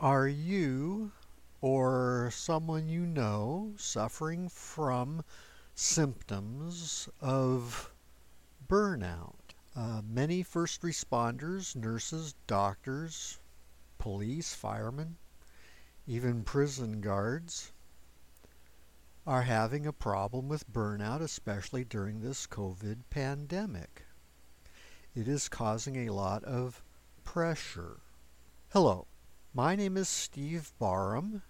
Are you or someone you know suffering from symptoms of burnout? Uh, many first responders, nurses, doctors, police, firemen, even prison guards are having a problem with burnout, especially during this COVID pandemic. It is causing a lot of pressure. Hello, my name is Steve Barham.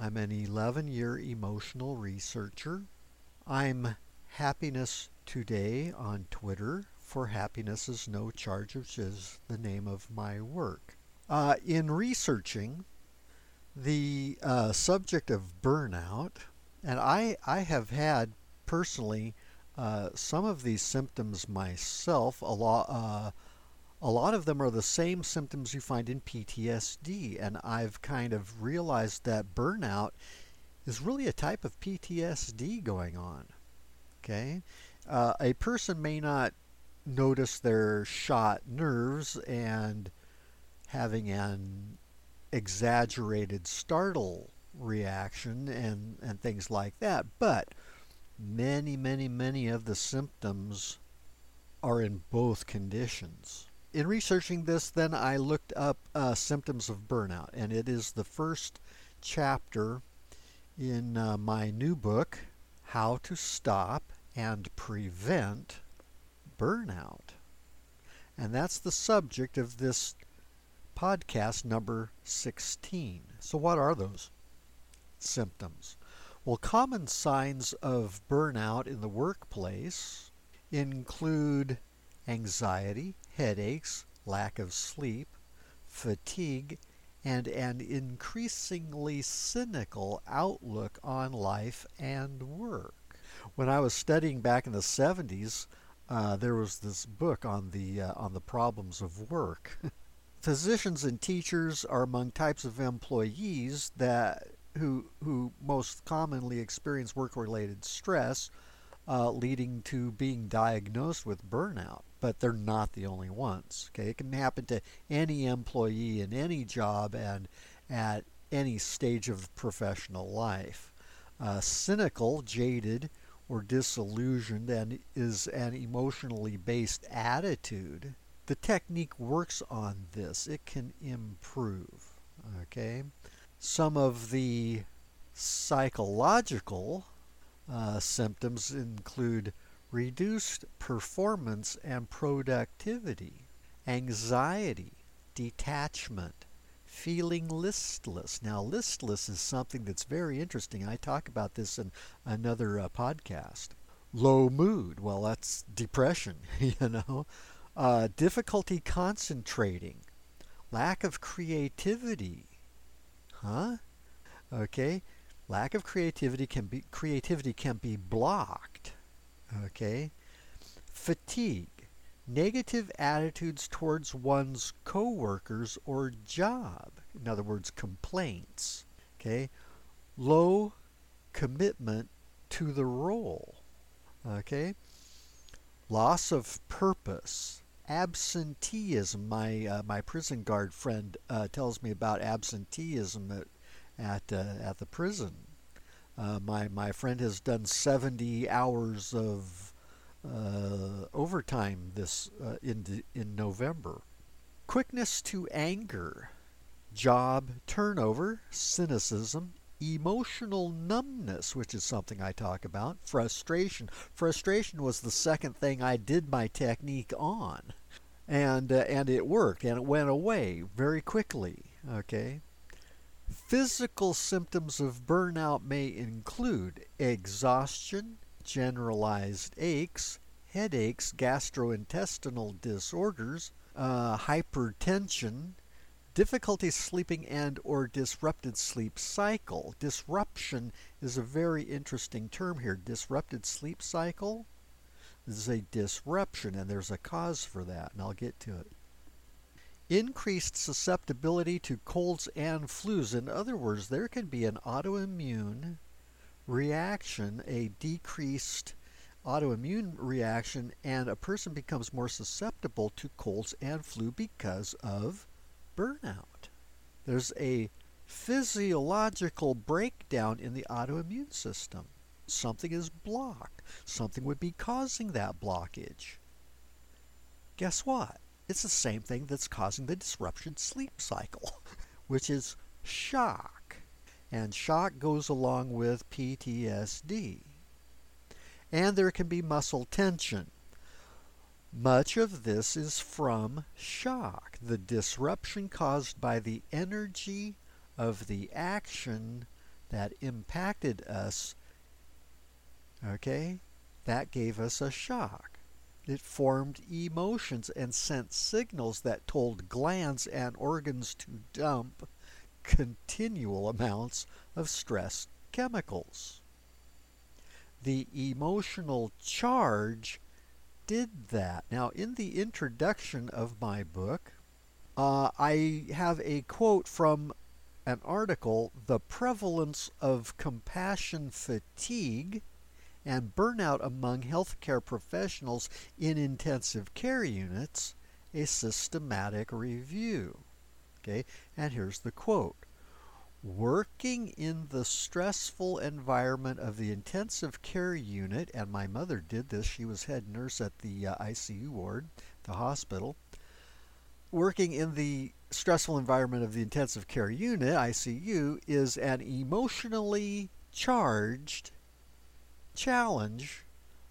I'm an 11 year emotional researcher. I'm Happiness Today on Twitter, for Happiness is No Charge, which is the name of my work. Uh, in researching the uh, subject of burnout, and I, I have had personally uh, some of these symptoms myself. A lot, uh, a lot of them are the same symptoms you find in PTSD, and I've kind of realized that burnout is really a type of PTSD going on. Okay, uh, a person may not notice their shot nerves and having an exaggerated startle reaction and, and things like that. But many, many, many of the symptoms are in both conditions. In researching this, then I looked up uh, symptoms of burnout, and it is the first chapter in uh, my new book, How to Stop and Prevent Burnout. And that's the subject of this podcast number 16. So, what are those? symptoms? Well, common signs of burnout in the workplace include anxiety, headaches, lack of sleep, fatigue, and an increasingly cynical outlook on life and work. When I was studying back in the 70s, uh, there was this book on the uh, on the problems of work. Physicians and teachers are among types of employees that who who most commonly experience work-related stress, uh, leading to being diagnosed with burnout. But they're not the only ones. Okay, it can happen to any employee in any job and at any stage of professional life. Uh, cynical, jaded, or disillusioned, and is an emotionally based attitude. The technique works on this. It can improve. Okay some of the psychological uh, symptoms include reduced performance and productivity, anxiety, detachment, feeling listless. Now, listless is something that's very interesting. I talk about this in another uh, podcast. Low mood, well, that's depression, you know. Uh, difficulty concentrating, lack of creativity, Huh? Okay? Lack of creativity can be creativity can be blocked. Okay? Fatigue. Negative attitudes towards one's coworkers or job. In other words, complaints. Okay? Low commitment to the role. Okay? Loss of purpose absenteeism. My uh, my prison guard friend uh, tells me about absenteeism at at, uh, at the prison. Uh, my my friend has done 70 hours of uh, overtime this uh, in in November. Quickness to anger, job turnover, cynicism, emotional numbness, which is something I talk about, frustration. Frustration was the second thing I did my technique on. And uh, and it worked and it went away very quickly, okay? Physical symptoms of burnout may include exhaustion, generalized aches, headaches, gastrointestinal disorders, uh, hypertension, difficulty sleeping and or disrupted sleep cycle. Disruption is a very interesting term here. Disrupted sleep cycle this is a disruption and there's a cause for that and I'll get to it. Increased susceptibility to colds and flus. In other words, there can be an autoimmune reaction, a decreased autoimmune reaction, and a person becomes more susceptible to colds and flu because of burnout. There's a physiological breakdown in the autoimmune system. Something is blocked. Something would be causing that blockage. Guess what? It's the same thing that's causing the disruption sleep cycle, which is shock. And shock goes along with PTSD. And there can be muscle tension. Much of this is from shock, the disruption caused by the energy of the action that impacted us. Okay? That gave us a shock. It formed emotions and sent signals that told glands and organs to dump continual amounts of stress chemicals. The emotional charge did that. Now, in the introduction of my book, uh, I have a quote from an article, The Prevalence of Compassion Fatigue and Burnout Among Healthcare Professionals in Intensive Care Units, a Systematic Review. Okay, and here's the quote. Working in the stressful environment of the intensive care unit, and my mother did this, she was head nurse at the uh, ICU ward, the hospital. Working in the stressful environment of the intensive care unit, ICU, is an emotionally charged challenge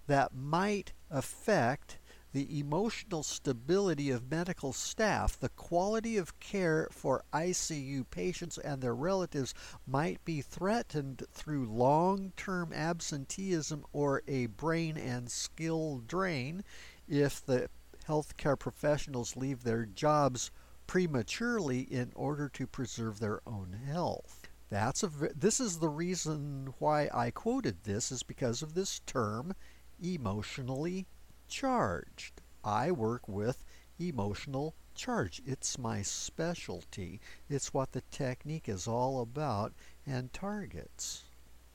that might affect the emotional stability of medical staff, the quality of care for ICU patients and their relatives might be threatened through long term absenteeism or a brain and skill drain if the healthcare professionals leave their jobs prematurely in order to preserve their own health. That's a this is the reason why I quoted this is because of this term emotionally charged. I work with emotional charge. It's my specialty. It's what the technique is all about and targets.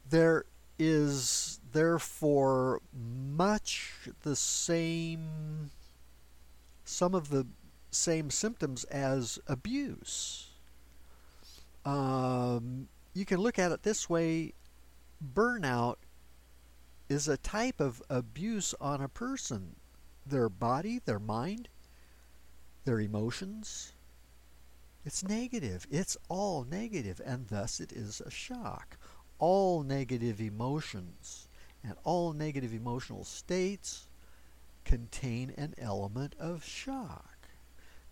There is therefore much the same some of the same symptoms as abuse. Um, you can look at it this way burnout is a type of abuse on a person their body, their mind, their emotions. It's negative. It's all negative, and thus it is a shock. All negative emotions and all negative emotional states contain an element of shock.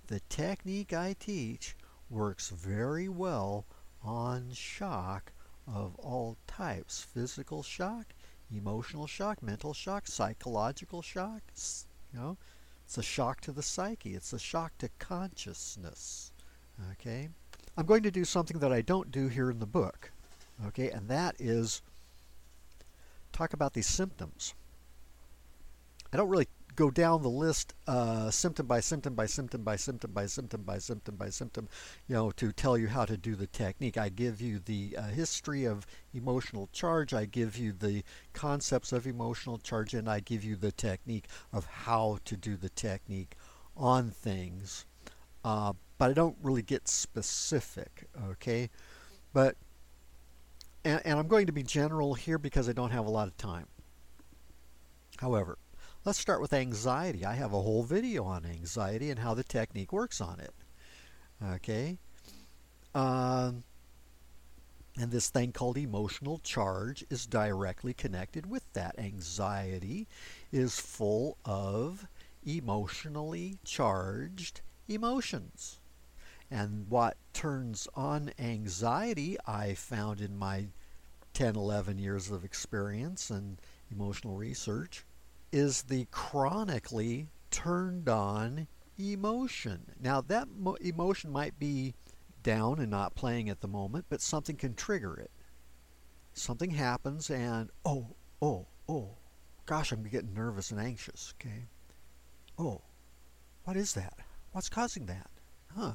The technique I teach works very well on shock of all types physical shock, emotional shock, mental shock, psychological shock. You know, it's a shock to the psyche, it's a shock to consciousness. Okay? I'm going to do something that I don't do here in the book. Okay, and that is talk about these symptoms. I don't really go down the list uh, symptom by symptom by symptom by symptom by symptom by symptom by symptom, you know, to tell you how to do the technique. I give you the uh, history of emotional charge, I give you the concepts of emotional charge, and I give you the technique of how to do the technique on things. Uh, but I don't really get specific, okay? But and, and I'm going to be general here because I don't have a lot of time. However, Let's start with anxiety. I have a whole video on anxiety and how the technique works on it. Okay? Um, and this thing called emotional charge is directly connected with that. Anxiety is full of emotionally charged emotions. And what turns on anxiety, I found in my 10, 11 years of experience and emotional research, is the chronically turned on emotion. Now, that mo- emotion might be down and not playing at the moment, but something can trigger it. Something happens, and oh, oh, oh, gosh, I'm getting nervous and anxious, okay? Oh, what is that? What's causing that? Huh.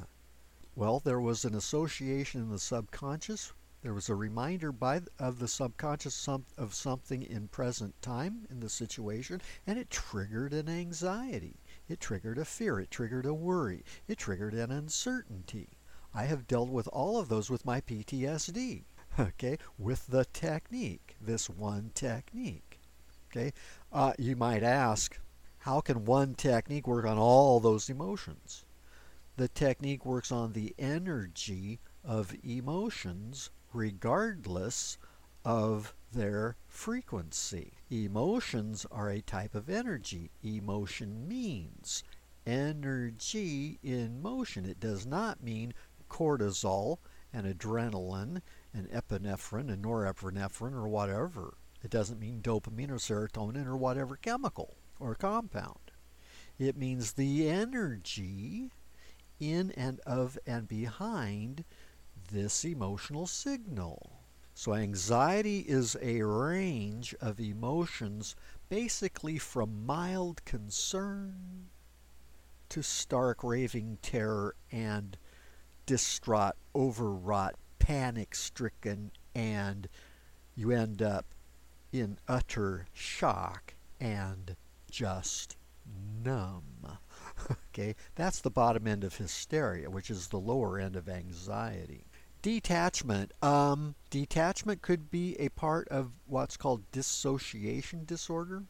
Well, there was an association in the subconscious there was a reminder by of the subconscious of something in present time in the situation, and it triggered an anxiety. It triggered a fear. It triggered a worry. It triggered an uncertainty. I have dealt with all of those with my PTSD, okay, with the technique, this one technique. Okay, uh, you might ask, how can one technique work on all those emotions? The technique works on the energy of emotions regardless of their frequency. Emotions are a type of energy. Emotion means energy in motion. It does not mean cortisol and adrenaline and epinephrine and norepinephrine or whatever. It doesn't mean dopamine or serotonin or whatever chemical or compound. It means the energy in and of and behind this emotional signal. So, anxiety is a range of emotions basically from mild concern to stark raving terror and distraught, overwrought, panic stricken, and you end up in utter shock and just numb. okay, that's the bottom end of hysteria, which is the lower end of anxiety. Detachment. Um, detachment could be a part of what's called dissociation disorder.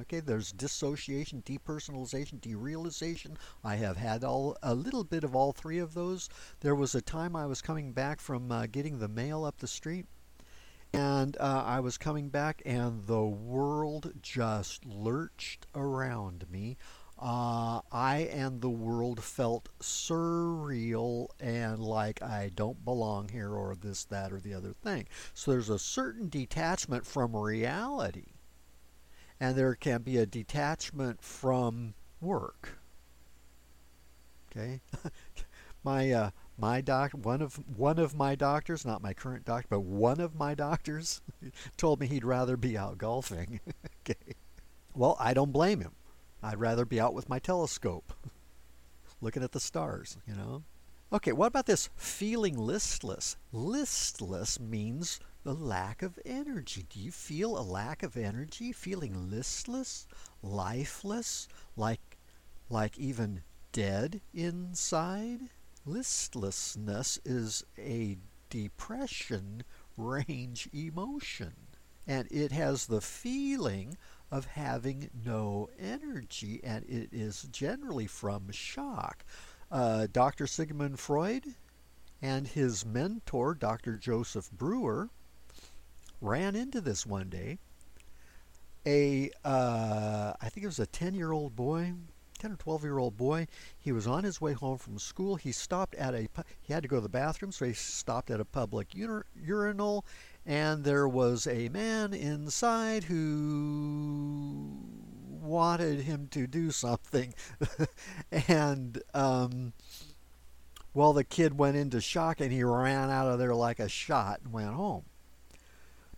Okay, there's dissociation, depersonalization, derealization. I have had all a little bit of all three of those. There was a time I was coming back from uh, getting the mail up the street, and uh, I was coming back, and the world just lurched around me. Uh, I and the world felt surreal and like I don't belong here or this, that, or the other thing. So there's a certain detachment from reality and there can be a detachment from work. Okay, my uh, my doc, one of one of my doctors, not my current doctor, but one of my doctors, told me he'd rather be out golfing. okay, well, I don't blame him. I'd rather be out with my telescope, looking at the stars. You know. Okay, what about this feeling listless? Listless means the lack of energy. Do you feel a lack of energy? Feeling listless, lifeless, like like even dead inside? Listlessness is a depression range emotion and it has the feeling of having no energy and it is generally from shock. Uh, Dr. Sigmund Freud and his mentor, Dr. Joseph Breuer, ran into this one day. A, uh, I think it was a 10 year old boy, 10 or 12 year old boy. He was on his way home from school. He stopped at a, he had to go to the bathroom, so he stopped at a public ur- urinal, and there was a man inside who wanted him to do something. and, um, well, the kid went into shock and he ran out of there like a shot and went home.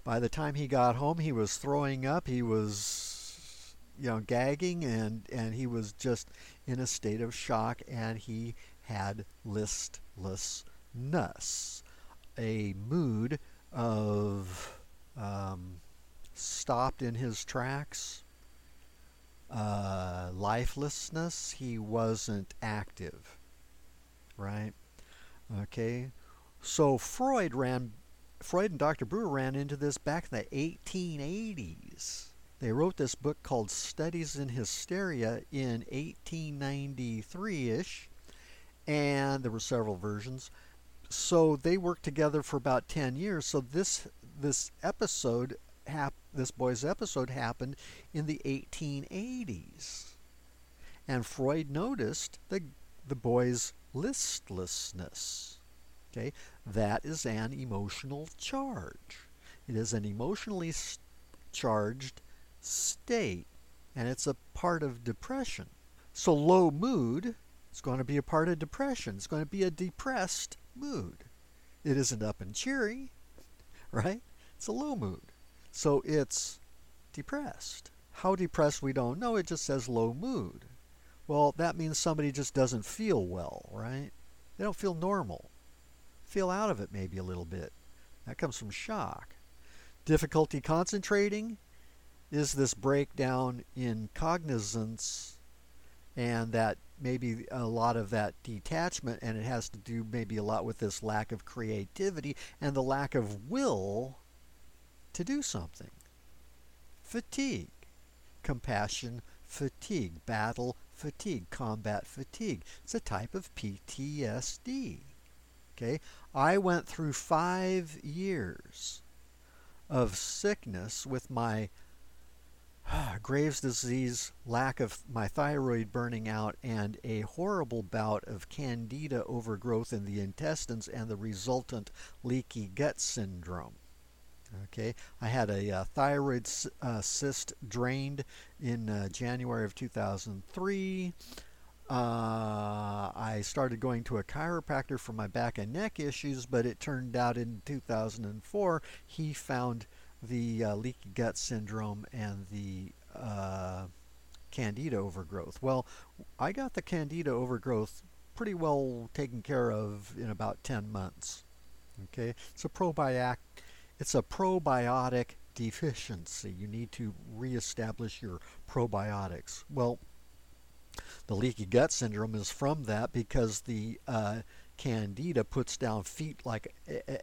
By the time he got home, he was throwing up. He was, you know, gagging, and and he was just in a state of shock, and he had listlessness, a mood of um, stopped in his tracks, uh, lifelessness. He wasn't active, right? Okay, so Freud ran Freud and Dr. Breuer ran into this back in the 1880s. They wrote this book called Studies in Hysteria in 1893 ish, and there were several versions. So they worked together for about 10 years. So this this episode hap- this boy's episode happened in the 1880s. And Freud noticed the the boy's listlessness. Okay, that is an emotional charge. It is an emotionally charged state, and it's a part of depression. So low mood is going to be a part of depression. It's going to be a depressed mood. It isn't up and cheery, right? It's a low mood. So it's depressed. How depressed we don't know, it just says low mood. Well, that means somebody just doesn't feel well, right? They don't feel normal feel out of it maybe a little bit. That comes from shock. Difficulty concentrating is this breakdown in cognizance and that maybe a lot of that detachment, and it has to do maybe a lot with this lack of creativity and the lack of will to do something. Fatigue, compassion fatigue, battle fatigue, combat fatigue. It's a type of PTSD. Okay? I went through five years of sickness with my Graves' disease, lack of my thyroid burning out, and a horrible bout of candida overgrowth in the intestines and the resultant leaky gut syndrome. Okay, I had a uh, thyroid uh, cyst drained in uh, January of 2003. Uh, I started going to a chiropractor for my back and neck issues, but it turned out in 2004 he found the uh, leaky gut syndrome and the uh, candida overgrowth. Well, I got the candida overgrowth pretty well taken care of in about 10 months. Okay, it's a probiotic. It's a probiotic deficiency. You need to reestablish your probiotics. Well, the leaky gut syndrome is from that because the uh, candida puts down feet like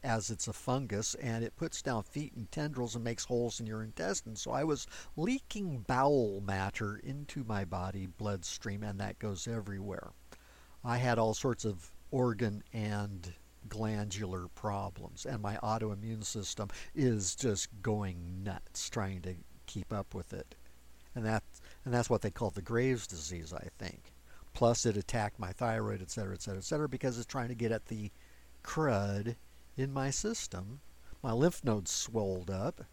as it's a fungus and it puts down feet and tendrils and makes holes in your intestines. So i was leaking bowel matter into my body bloodstream and that goes everywhere. I had all sorts of organ and glandular problems and my autoimmune system is just going nuts trying to keep up with it. And that and that's what they call the graves disease i think Plus, it attacked my thyroid, et cetera, et cetera, et cetera, because it's trying to get at the crud in my system. My lymph nodes swelled up,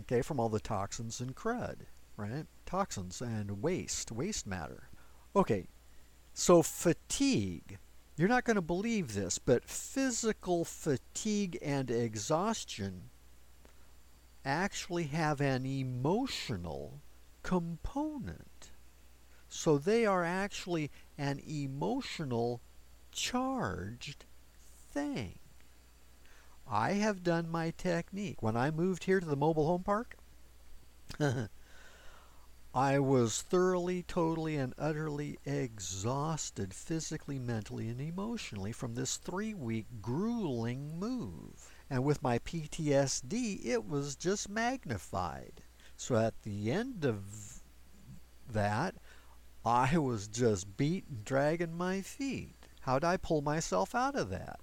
okay, from all the toxins and crud, right? Toxins and waste, waste matter. Okay, so fatigue. You're not going to believe this, but physical fatigue and exhaustion actually have an emotional component. So they are actually an emotional charged thing. I have done my technique. When I moved here to the mobile home park, I was thoroughly, totally, and utterly exhausted physically, mentally, and emotionally from this three week grueling move. And with my PTSD, it was just magnified. So at the end of that, I was just beat and dragging my feet. How'd I pull myself out of that?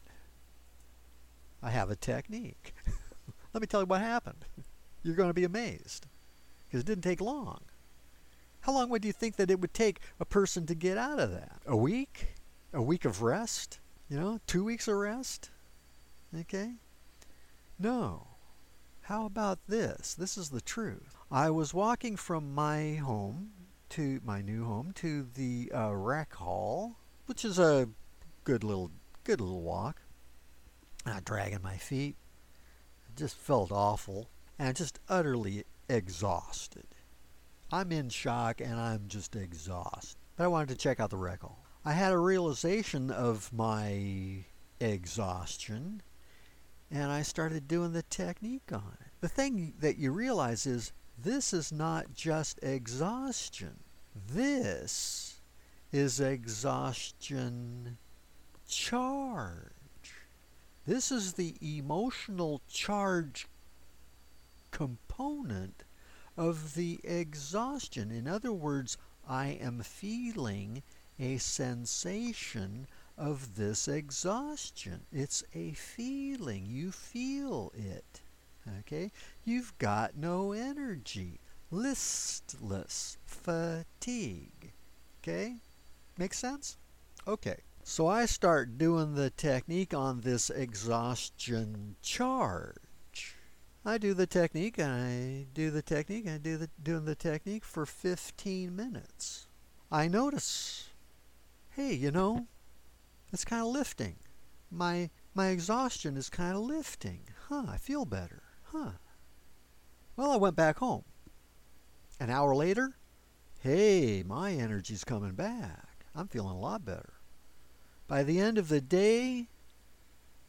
I have a technique. Let me tell you what happened. You're going to be amazed. Because it didn't take long. How long would you think that it would take a person to get out of that? A week? A week of rest? You know, two weeks of rest? Okay? No. How about this? This is the truth. I was walking from my home to my new home to the uh, rec hall, which is a good little good little walk. Not dragging my feet. I just felt awful and just utterly exhausted. I'm in shock and I'm just exhausted. But I wanted to check out the rec hall. I had a realization of my exhaustion and I started doing the technique on it. The thing that you realize is this is not just exhaustion. This is exhaustion charge. This is the emotional charge component of the exhaustion. In other words, I am feeling a sensation of this exhaustion. It's a feeling. You feel it. Okay? You've got no energy. Listless. Fatigue. Okay? Make sense? Okay. So I start doing the technique on this exhaustion charge. I do the technique and I do the technique and I do the doing the technique for 15 minutes. I notice, hey, you know, it's kind of lifting. My my exhaustion is kind of lifting. Huh, I feel better. Huh. Well, I went back home. An hour later, hey, my energy's coming back. I'm feeling a lot better. By the end of the day,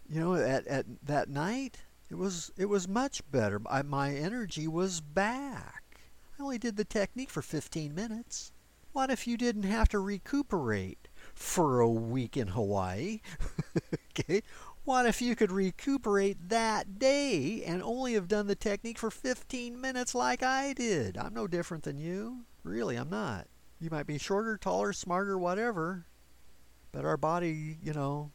you know, at, at that night, it was it was much better. I, my energy was back. I only did the technique for 15 minutes. What if you didn't have to recuperate for a week in Hawaii? okay. What if you could recuperate that day and only have done the technique for 15 minutes like I did? I'm no different than you. Really, I'm not. You might be shorter, taller, smarter, whatever, but our body, you know,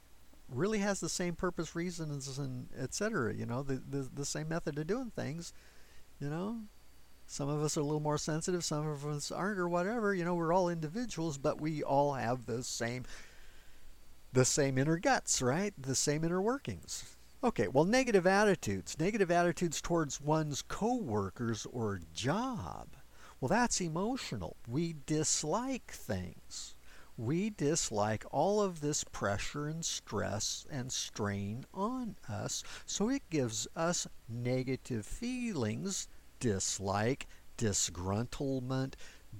really has the same purpose, reasons, and etc. You know, the, the the same method of doing things. You know, some of us are a little more sensitive, some of us aren't, or whatever. You know, we're all individuals, but we all have the same the same inner guts, right? The same inner workings. Okay, well, negative attitudes. Negative attitudes towards one's coworkers or job. Well, that's emotional. We dislike things. We dislike all of this pressure and stress and strain on us, so it gives us negative feelings, dislike, disgruntlement,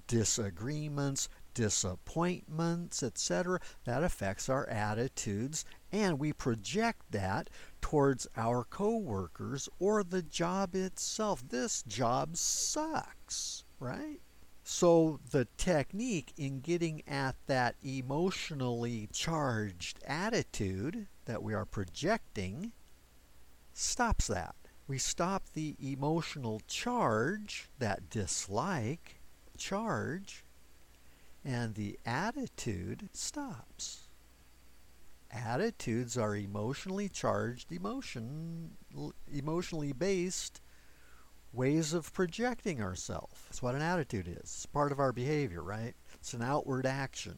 disagreements, disappointments, etc. That affects our attitudes, and we project that towards our coworkers or the job itself. This job sucks, right? So the technique in getting at that emotionally charged attitude that we are projecting stops that. We stop the emotional charge, that dislike charge, and the attitude stops. Attitudes are emotionally charged, emotion, emotionally based ways of projecting ourselves. That's what an attitude is. It's part of our behavior, right? It's an outward action.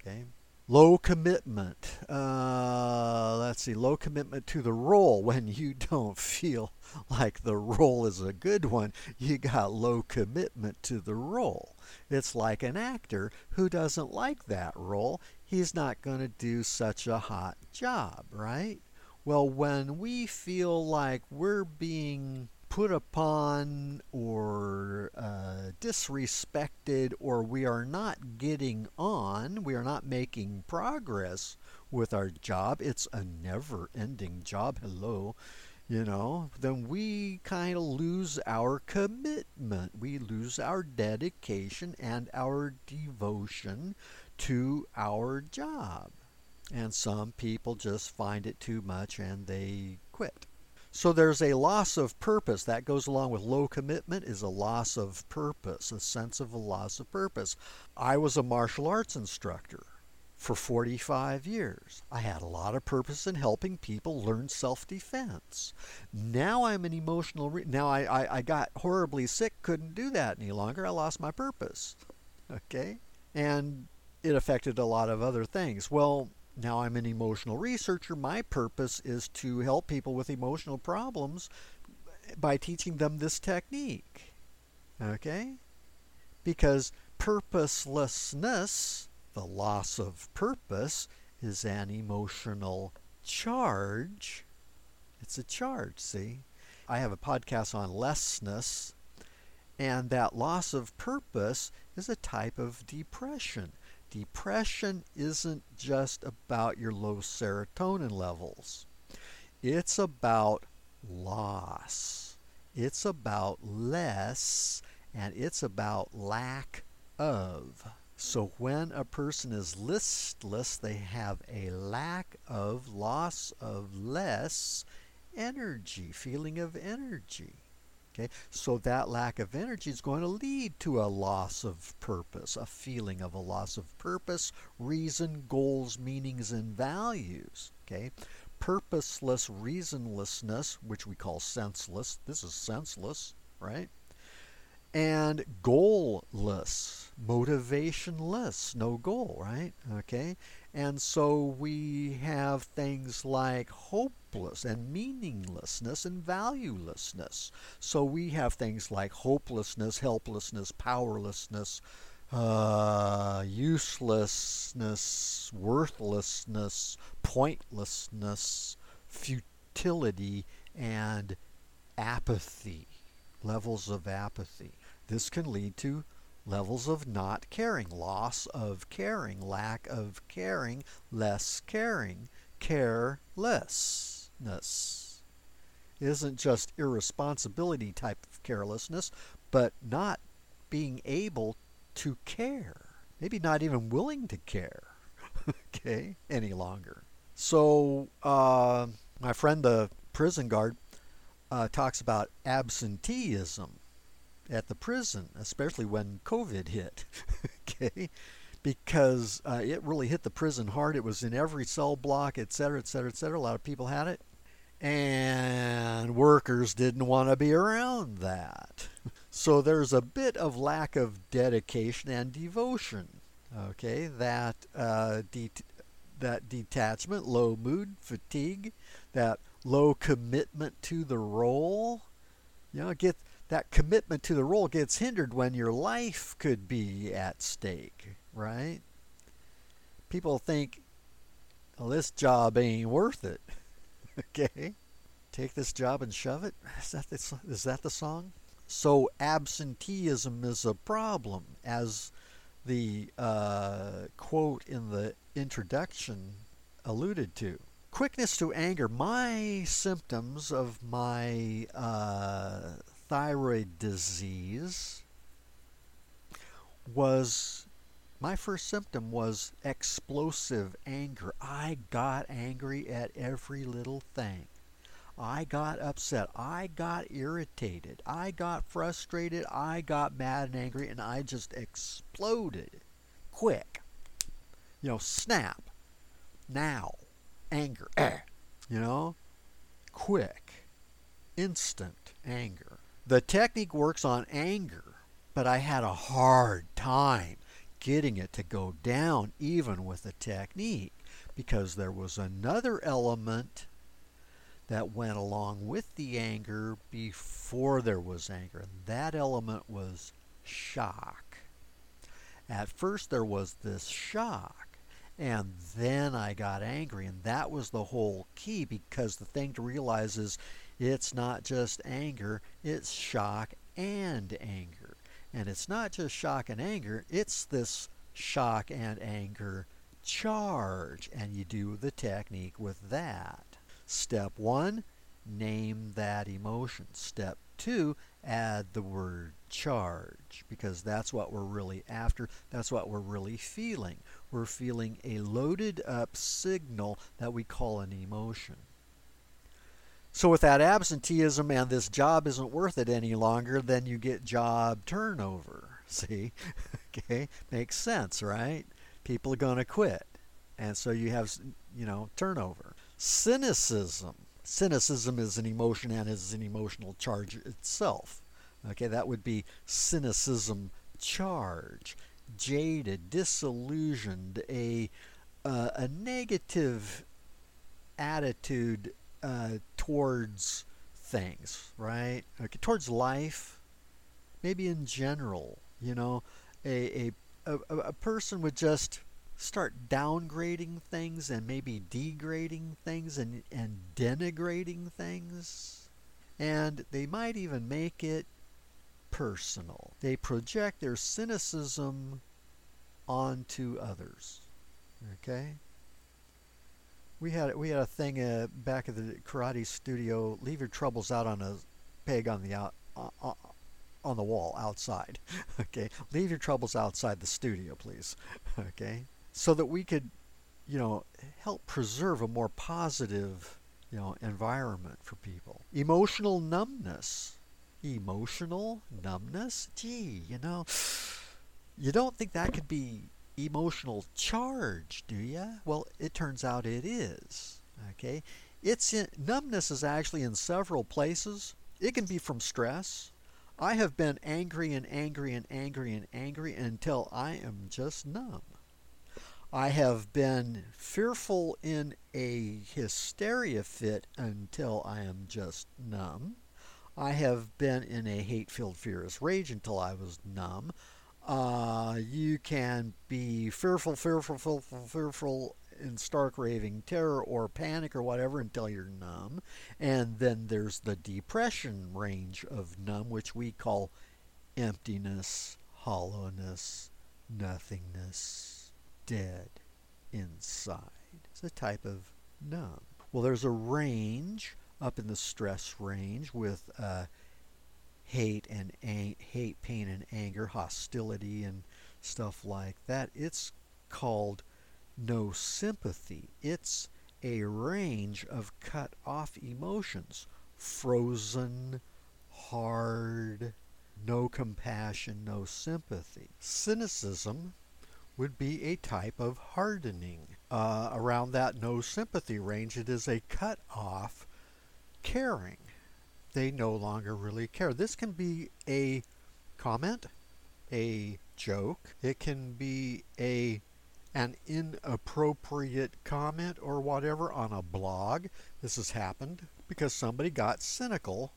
Okay? Low commitment. Uh, let's see, low commitment to the role. When you don't feel like the role is a good one, you got low commitment to the role. It's like an actor who doesn't like that role. He's not going to do such a hot job, right? Well, when we feel like we're being put upon or uh, disrespected or we are not getting on, we are not making progress with our job, it's a never ending job, hello, you know, then we kind of lose our commitment. We lose our dedication and our devotion to our job. And some people just find it too much and they quit. So there's a loss of purpose. That goes along with low commitment is a loss of purpose, a sense of a loss of purpose. I was a martial arts instructor for 45 years. I had a lot of purpose in helping people learn self-defense. Now I'm an emotional. Re- now I, I, I got horribly sick, couldn't do that any longer. I lost my purpose. Okay? And it affected a lot of other things. Well, now I'm an emotional researcher. My purpose is to help people with emotional problems by teaching them this technique. Okay? Because purposelessness, the loss of purpose, is an emotional charge. It's a charge, see? I have a podcast on lessness, and that loss of purpose is a type of depression. Depression isn't just about your low serotonin levels. It's about loss. It's about less and it's about lack of. So when a person is listless, they have a lack of, loss of less energy, feeling of energy. Okay, so that lack of energy is going to lead to a loss of purpose, a feeling of a loss of purpose, reason, goals, meanings, and values. Okay, purposeless reasonlessness, which we call senseless. This is senseless, right? And goalless, motivationless, no goal, right? Okay, and so we have things like hopeless and meaninglessness and valuelessness. So we have things like hopelessness, helplessness, powerlessness, uh, uselessness, worthlessness, pointlessness, futility, and apathy, levels of apathy. This can lead to levels of not caring, loss of caring, lack of caring, less caring, carelessness. It isn't just irresponsibility type of carelessness, but not being able to care. Maybe not even willing to care, okay, any longer. So, uh, my friend, the prison guard, uh, talks about absenteeism at the prison, especially when COVID hit, okay, because uh, it really hit the prison hard. It was in every cell block, et cetera, et cetera, et cetera. A lot of people had it and workers didn't want to be around that. So there's a bit of lack of dedication and devotion. Okay, that uh, de- that detachment, low mood, fatigue, that low commitment to the role. You know, get that commitment to the role gets hindered when your life could be at stake, right? People think, well, this job ain't worth it. okay? Take this job and shove it? Is that the, is that the song? So absenteeism is a problem, as the uh, quote in the introduction alluded to. Quickness to anger. My symptoms of my uh, thyroid disease was my first symptom was explosive anger. I got angry at every little thing. I got upset. I got irritated. I got frustrated. I got mad and angry, and I just exploded. Quick. You know, snap. Now. Anger. you know? Quick. Instant anger. The technique works on anger, but I had a hard time getting it to go down even with the technique because there was another element that went along with the anger before there was anger. That element was shock. At first, there was this shock, and then I got angry, and that was the whole key because the thing to realize is it's not just anger, it's shock and anger. And it's not just shock and anger, it's this shock and anger charge, and you do the technique with that. Step one, name that emotion. Step two, add the word charge because that's what we're really after. That's what we're really feeling. We're feeling a loaded up signal that we call an emotion. So, with that absenteeism and this job isn't worth it any longer, then you get job turnover. See? okay? Makes sense, right? People are going to quit. And so you have, you know, turnover. Cynicism. Cynicism is an emotion and is an emotional charge itself. Okay, that would be cynicism charge. Jaded, disillusioned, a, uh, a negative attitude uh, towards things, right? Towards life, maybe in general, you know, a, a, a, a person would just start downgrading things and maybe degrading things and, and denigrating things. And they might even make it personal. They project their cynicism onto others. Okay? We had we had a thing uh, back at the karate studio. Leave your troubles out on a peg on the out uh, on the wall outside. okay, leave your troubles outside the studio, please. okay, so that we could, you know, help preserve a more positive, you know, environment for people. Emotional numbness. Emotional numbness? Gee, you know, you don't think that could be emotional charge, do you? Well, it turns out it is. Okay? It's in, numbness is actually in several places. It can be from stress. I have been angry and angry and angry and angry until I am just numb. I have been fearful in a hysteria fit until I am just numb. I have been in a hate filled furious rage until I was numb. Uh, you can be fearful, fearful, fearful, fearful in stark raving terror or panic or whatever until you're numb. And then there's the depression range of numb, which we call emptiness, hollowness, nothingness dead inside. It's a type of numb. Well, there's a range up in the stress range with uh, hate and ang- hate, pain, and anger, hostility, and stuff like that. It's called no sympathy. It's a range of cut off emotions frozen, hard, no compassion, no sympathy. Cynicism would be a type of hardening. Uh, around that no sympathy range, it is a cut off caring. They no longer really care. This can be a comment, a joke, it can be a an inappropriate comment or whatever on a blog. This has happened because somebody got cynical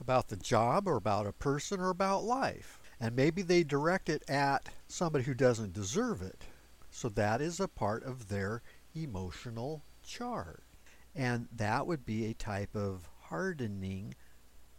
about the job or about a person or about life. And maybe they direct it at somebody who doesn't deserve it. So that is a part of their emotional charge. And that would be a type of hardening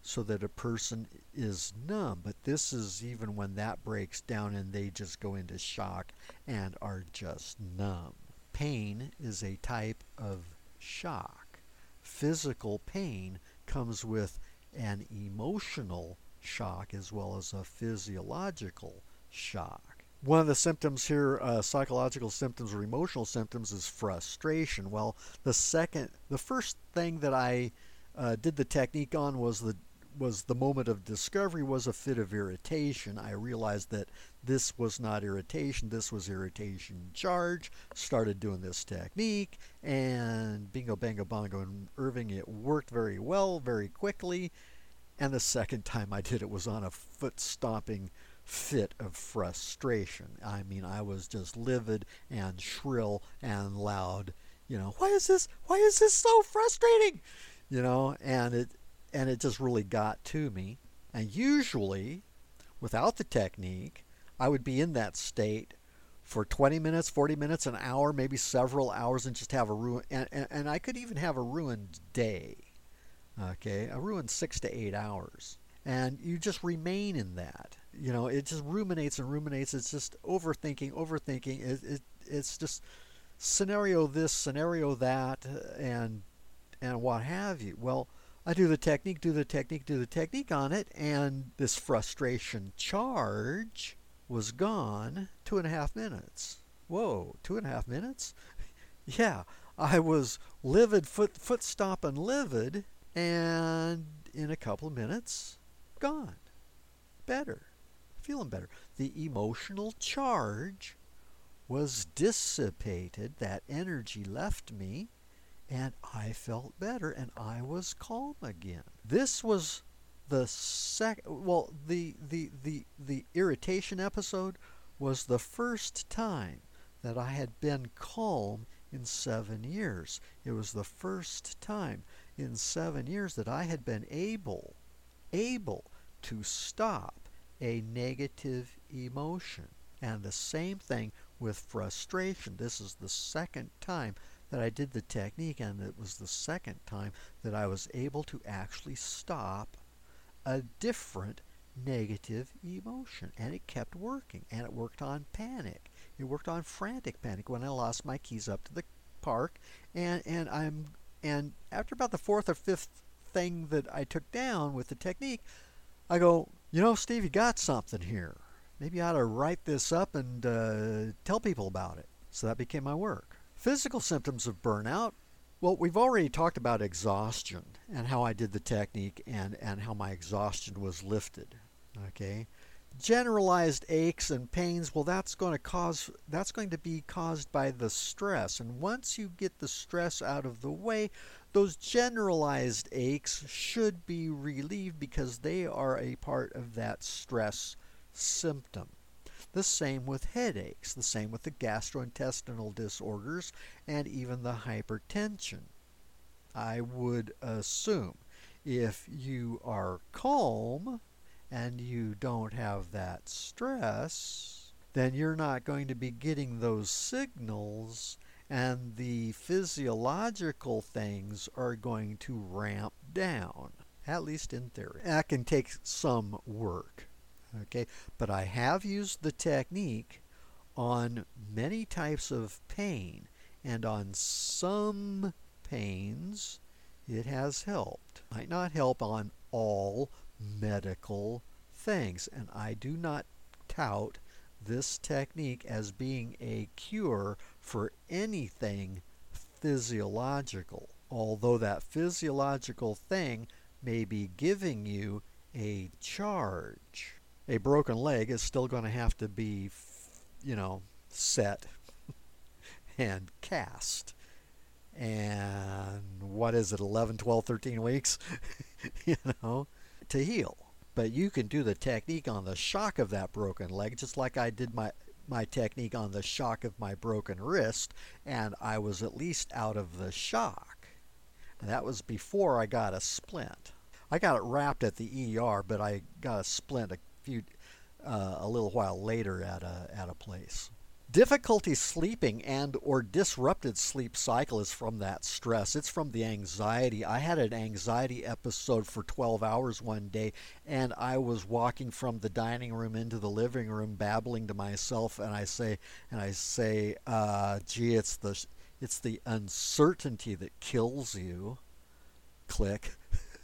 so that a person is numb. But this is even when that breaks down and they just go into shock and are just numb. Pain is a type of shock. Physical pain comes with an emotional shock as well as a physiological shock. One of the symptoms here, uh, psychological symptoms or emotional symptoms, is frustration. Well, the second, the first thing that I uh, did the technique on was the was the moment of discovery was a fit of irritation. I realized that this was not irritation, this was irritation charge. Started doing this technique, and bingo, bango, bongo, and Irving, it worked very well, very quickly. And the second time I did it was on a foot stomping fit of frustration. I mean, I was just livid and shrill and loud. You know, why is this? Why is this so frustrating? You know, and it and it just really got to me. And usually, without the technique, I would be in that state for 20 minutes, 40 minutes, an hour, maybe several hours, and just have a ruin. And, and, and I could even have a ruined day. Okay, a ruined six to eight hours. And you just remain in that. You know, it just ruminates and ruminates. It's just overthinking, overthinking. It, it, it's just scenario this, scenario that, and and what have you. Well, I do the technique, do the technique, do the technique on it, and this frustration charge was gone two and a half minutes. Whoa, two and a half minutes? yeah, I was livid, foot foot stomping livid, and in a couple of minutes, gone. Better. Feeling better. The emotional charge was dissipated. That energy left me, and I felt better, and I was calm again. This was the second Well, the the the the irritation episode was the first time that I had been calm in seven years. It was the first time in seven years that I had been able, able to stop a negative emotion. And the same thing with frustration. This is the second time that I did the technique, and it was the second time that I was able to actually stop a different negative emotion. And it kept working. And it worked on panic. It worked on frantic panic when I lost my keys up to the park and, and I'm and after about the fourth or fifth thing that I took down with the technique, I go, you know, Steve, you got something here. Maybe I ought to write this up and uh, tell people about it. So that became my work. Physical symptoms of burnout. Well, we've already talked about exhaustion and how I did the technique and, and how my exhaustion was lifted. Okay generalized aches and pains well that's going to cause that's going to be caused by the stress and once you get the stress out of the way those generalized aches should be relieved because they are a part of that stress symptom the same with headaches the same with the gastrointestinal disorders and even the hypertension i would assume if you are calm and you don't have that stress, then you're not going to be getting those signals and the physiological things are going to ramp down, at least in theory. That can take some work, okay? But I have used the technique on many types of pain, and on some pains it has helped. Might not help on all medical things. And I do not tout this technique as being a cure for anything physiological, although that physiological thing may be giving you a charge. A broken leg is still going to have to be, you know, set and cast. And what is it, 11, 12, 13 weeks, you know, to heal. But you can do the technique on the shock of that broken leg, just like I did my my technique on the shock of my broken wrist, and I was at least out of the shock. And that was before I got a splint. I got it wrapped at the ER, but I got a splint a few uh, a little while later at a at a place. Difficulty sleeping and or disrupted sleep cycle is from that stress. It's from the anxiety. I had an anxiety episode for 12 hours one day and I was walking from the dining room into the living room babbling to myself and I say and I say uh, gee it's the it's the uncertainty that kills you. Click.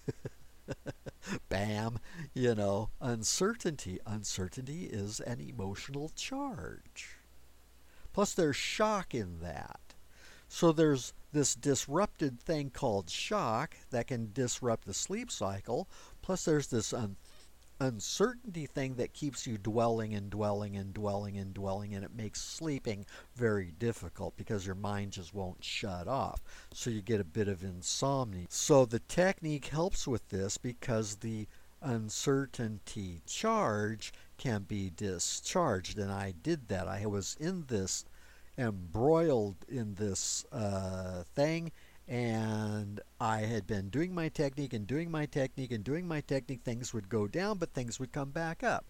Bam, you know, uncertainty. Uncertainty is an emotional charge. Plus, there's shock in that. So there's this disrupted thing called shock that can disrupt the sleep cycle. Plus, there's this un- uncertainty thing that keeps you dwelling and dwelling and dwelling and dwelling, and it makes sleeping very difficult because your mind just won't shut off. So you get a bit of insomnia. So the technique helps with this because the uncertainty charge can be discharged. And I did that. I was in this, embroiled in this uh, thing, and I had been doing my technique and doing my technique and doing my technique. Things would go down, but things would come back up.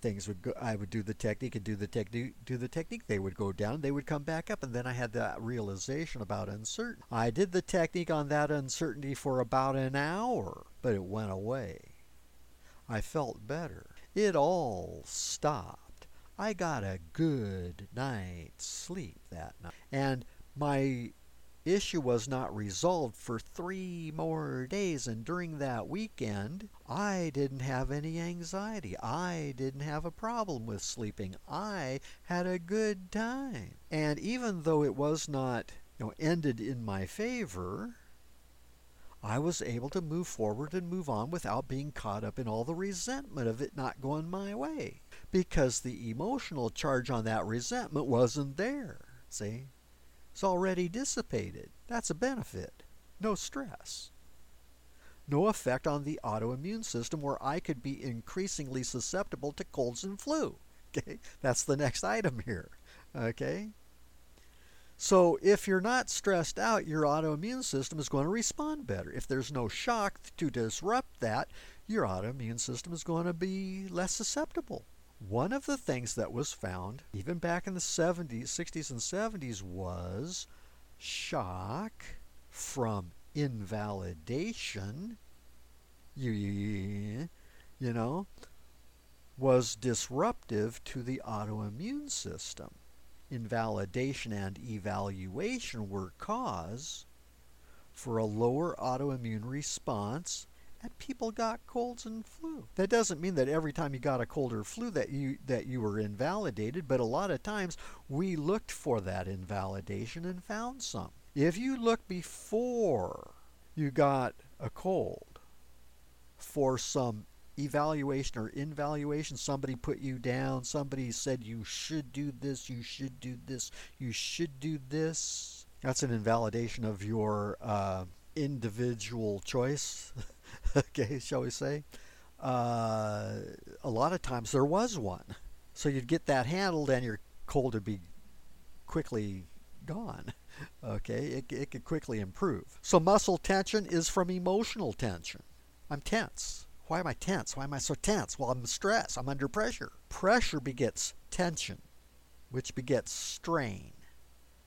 Things would go. I would do the technique and do the technique, do the technique. They would go down. They would come back up, and then I had that realization about uncertainty. I did the technique on that uncertainty for about an hour, but it went away. I felt better. It all stopped. I got a good night's sleep that night. And my issue was not resolved for three more days. And during that weekend, I didn't have any anxiety. I didn't have a problem with sleeping. I had a good time. And even though it was not you know, ended in my favor, I was able to move forward and move on without being caught up in all the resentment of it not going my way. Because the emotional charge on that resentment wasn't there. See? It's already dissipated. That's a benefit. No stress. No effect on the autoimmune system where I could be increasingly susceptible to colds and flu. Okay? That's the next item here. Okay? So if you're not stressed out, your autoimmune system is going to respond better. If there's no shock to disrupt that, your autoimmune system is going to be less susceptible. One of the things that was found, even back in the 70s, 60s, and 70s, was shock from invalidation. You, you know, was disruptive to the autoimmune system invalidation and evaluation were cause for a lower autoimmune response and people got colds and flu. That doesn't mean that every time you got a cold or flu that you that you were invalidated, but a lot of times we looked for that invalidation and found some. If you look before you got a cold for some evaluation or invaluation. Somebody put you down. Somebody said you should do this, you should do this, you should do this. That's an invalidation of your uh, individual choice, okay, shall we say. Uh, a lot of times there was one. So you'd get that handled and your cold would be quickly gone. Okay, it, it could quickly improve. So muscle tension is from emotional tension. I'm tense. Why am I tense? Why am I so tense? Well, I'm stressed. I'm under pressure. Pressure begets tension, which begets strain,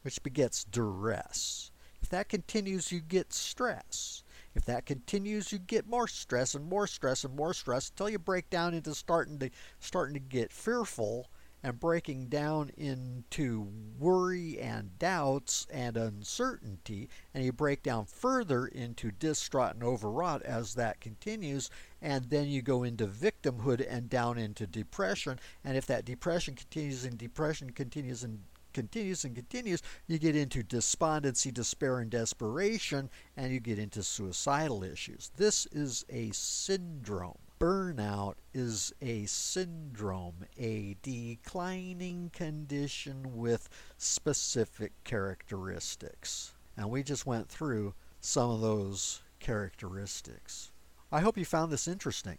which begets duress. If that continues, you get stress. If that continues, you get more stress and more stress and more stress until you break down into starting to starting to get fearful and breaking down into worry and doubts and uncertainty. And you break down further into distraught and overwrought as that continues. And then you go into victimhood and down into depression. And if that depression continues and depression continues and continues and continues, you get into despondency, despair, and desperation, and you get into suicidal issues. This is a syndrome. Burnout is a syndrome, a declining condition with specific characteristics. And we just went through some of those characteristics. I hope you found this interesting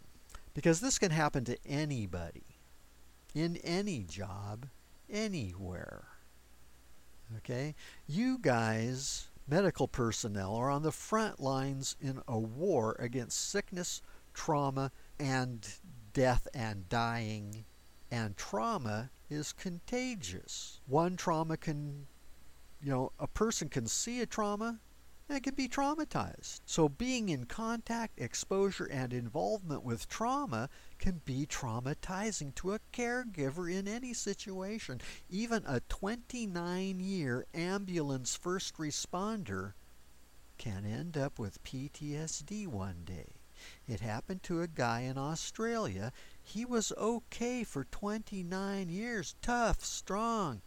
because this can happen to anybody in any job, anywhere. Okay? You guys, medical personnel, are on the front lines in a war against sickness, trauma, and death and dying. And trauma is contagious. One trauma can, you know, a person can see a trauma and can be traumatized. So being in contact, exposure, and involvement with trauma can be traumatizing to a caregiver in any situation. Even a 29 year ambulance first responder can end up with PTSD one day. It happened to a guy in Australia. He was okay for 29 years, tough, strong,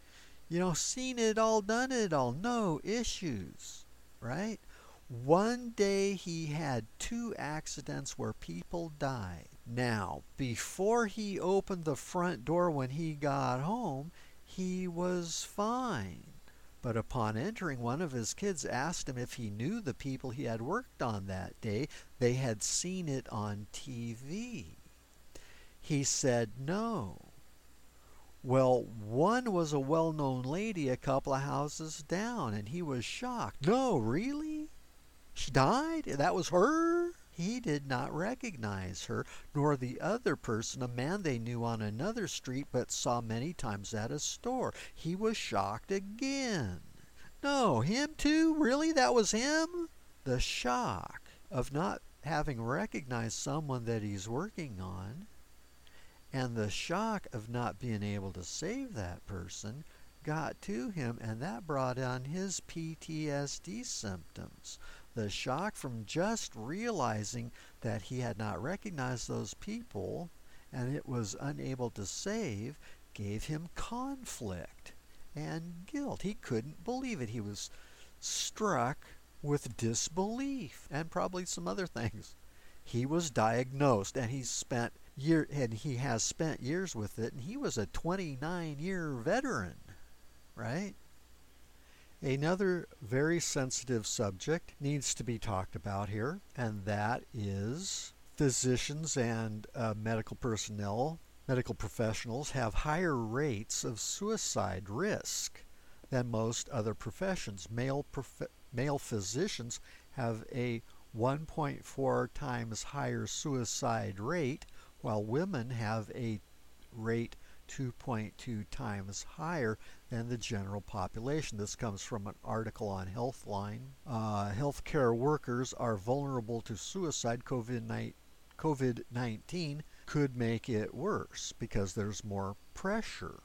you know, seen it all, done it all, no issues right? One day he had two accidents where people died. Now, before he opened the front door when he got home, he was fine. But upon entering, one of his kids asked him if he knew the people he had worked on that day. They had seen it on TV. He said no. Well, one was a well known lady a couple of houses down, and he was shocked. No, really? She died? That was her? He did not recognize her, nor the other person, a man they knew on another street but saw many times at a store. He was shocked again. No, him too? Really? That was him? The shock of not having recognized someone that he's working on and the shock of not being able to save that person got to him, and that brought on his PTSD symptoms. The shock from just realizing that he had not recognized those people and it was unable to save gave him conflict and guilt. He couldn't believe it. He was struck with disbelief and probably some other things. He was diagnosed and he spent year and he has spent years with it and he was a 29 year veteran right? Another very sensitive subject needs to be talked about here and that is physicians and uh, medical personnel medical professionals have higher rates of suicide risk than most other professions. Male prof- male physicians have a 1.4 times higher suicide rate while women have a rate 2.2 times higher than the general population. This comes from an article on Healthline. Uh, healthcare workers are vulnerable to suicide. COVID 19 could make it worse because there's more pressure.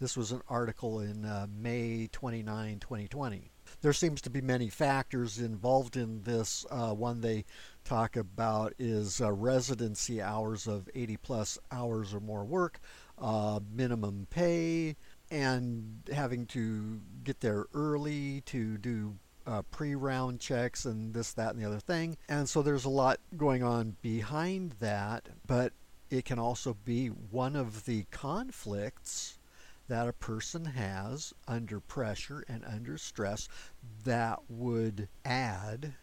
This was an article in uh, May 29, 2020 there seems to be many factors involved in this. Uh, one they talk about is uh, residency hours of 80 plus hours or more work, uh, minimum pay, and having to get there early to do uh, pre round checks and this, that, and the other thing. And so there's a lot going on behind that, but it can also be one of the conflicts that a person has under pressure and under stress that would add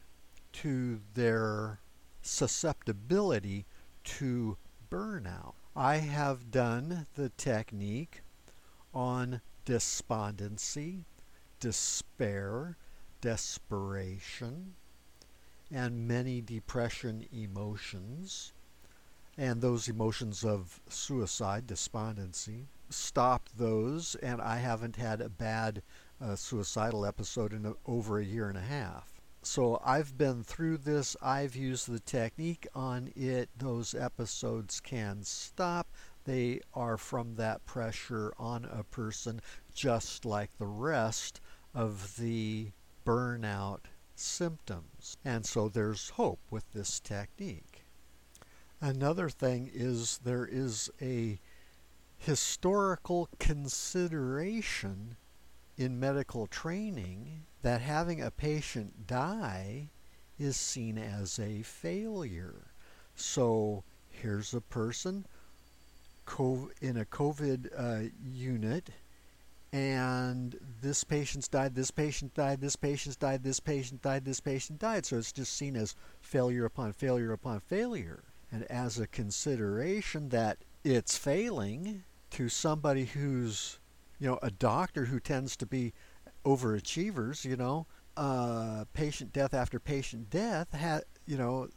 to their susceptibility to burnout. I have done the technique on despondency, despair, desperation, and many depression emotions, and those emotions of suicide, despondency, stopped those, and I haven't had a bad uh, suicidal episode in over a year and a half. So I've been through this. I've used the technique on it. Those episodes can stop. they are from that pressure on a person just like the rest of the burnout symptoms. And so there's hope with this technique. Another thing is there is a historical consideration in medical training that having a patient die is seen as a failure. So here's a person in a COVID uh, unit and this patient's died, this patient died, this patient's died, this patient died, this patient died. So it's just seen as failure upon failure upon failure. And as a consideration that it's failing to somebody who's, you know, a doctor who tends to be overachievers, you know, uh, patient death after patient death, ha- you know,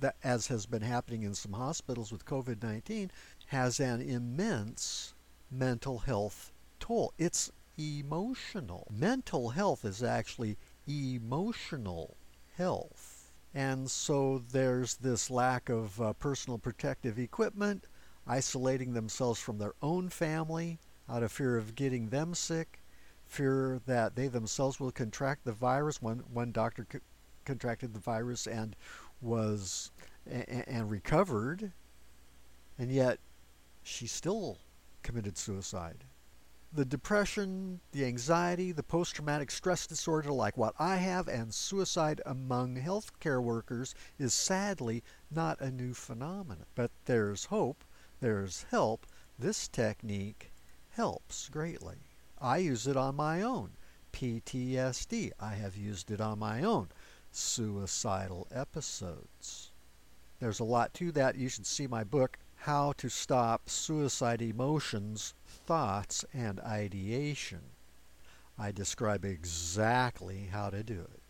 that as has been happening in some hospitals with COVID-19, has an immense mental health toll. It's emotional. Mental health is actually emotional health. And so there's this lack of uh, personal protective equipment, isolating themselves from their own family out of fear of getting them sick, fear that they themselves will contract the virus. One, one doctor contracted the virus and was and recovered, and yet she still committed suicide the depression, the anxiety, the post traumatic stress disorder, like what I have, and suicide among healthcare workers is sadly not a new phenomenon. But there's hope, there's help. This technique helps greatly. I use it on my own. PTSD, I have used it on my own. Suicidal episodes. There's a lot to that. You should see my book, How to Stop Suicide Emotions thoughts and ideation. I describe exactly how to do it.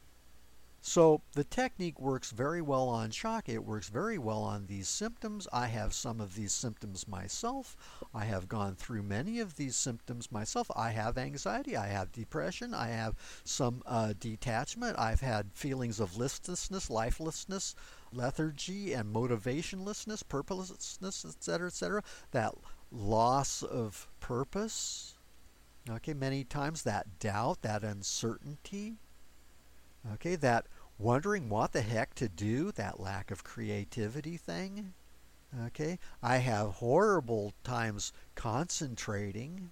So the technique works very well on shock. It works very well on these symptoms. I have some of these symptoms myself. I have gone through many of these symptoms myself. I have anxiety. I have depression. I have some uh, detachment. I've had feelings of listlessness, lifelessness, lethargy, and motivationlessness, purposelessness, etc., etc. That loss of purpose. Okay, many times that doubt, that uncertainty. Okay, that wondering what the heck to do, that lack of creativity thing. Okay, I have horrible times concentrating.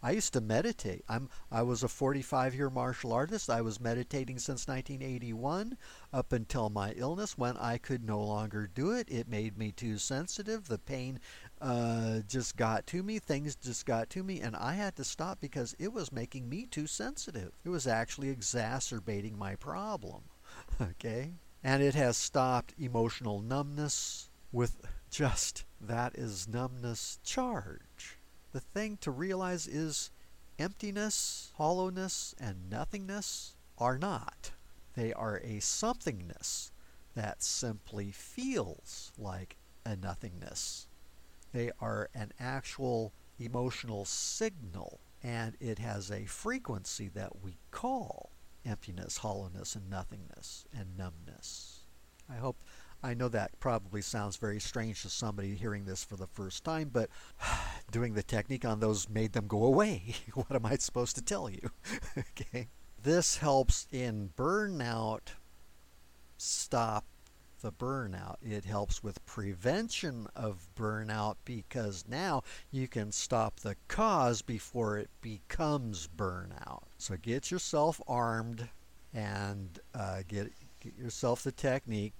I used to meditate. I'm I was a 45-year martial artist. I was meditating since 1981 up until my illness when I could no longer do it. It made me too sensitive. The pain uh, just got to me. Things just got to me, and I had to stop because it was making me too sensitive. It was actually exacerbating my problem. okay? And it has stopped emotional numbness with just that is numbness charge. The thing to realize is emptiness, hollowness, and nothingness are not. They are a somethingness that simply feels like a nothingness. They are an actual emotional signal, and it has a frequency that we call emptiness, hollowness, and nothingness, and numbness. I hope I know that probably sounds very strange to somebody hearing this for the first time, but doing the technique on those made them go away. what am I supposed to tell you? okay. This helps in burnout stop the burnout. It helps with prevention of burnout because now you can stop the cause before it becomes burnout. So get yourself armed and uh, get, get yourself the technique.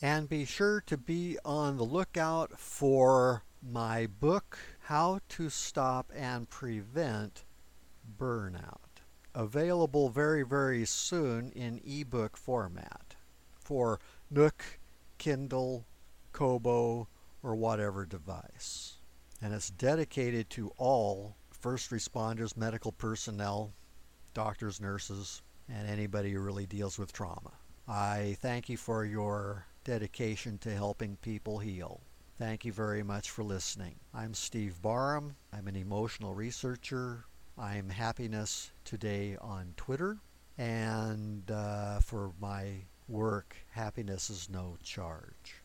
And be sure to be on the lookout for my book, How to Stop and Prevent Burnout. Available very, very soon in ebook format for Nook, Kindle, Kobo, or whatever device. And it's dedicated to all first responders, medical personnel, doctors, nurses, and anybody who really deals with trauma. I thank you for your dedication to helping people heal. Thank you very much for listening. I'm Steve Barham. I'm an emotional researcher. I'm Happiness Today on Twitter. And uh, for my work, happiness is no charge.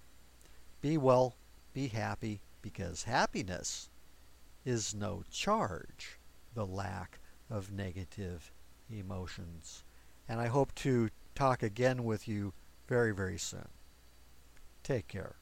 Be well, be happy, because happiness is no charge, the lack of negative emotions. And I hope to talk again with you very, very soon. Take care.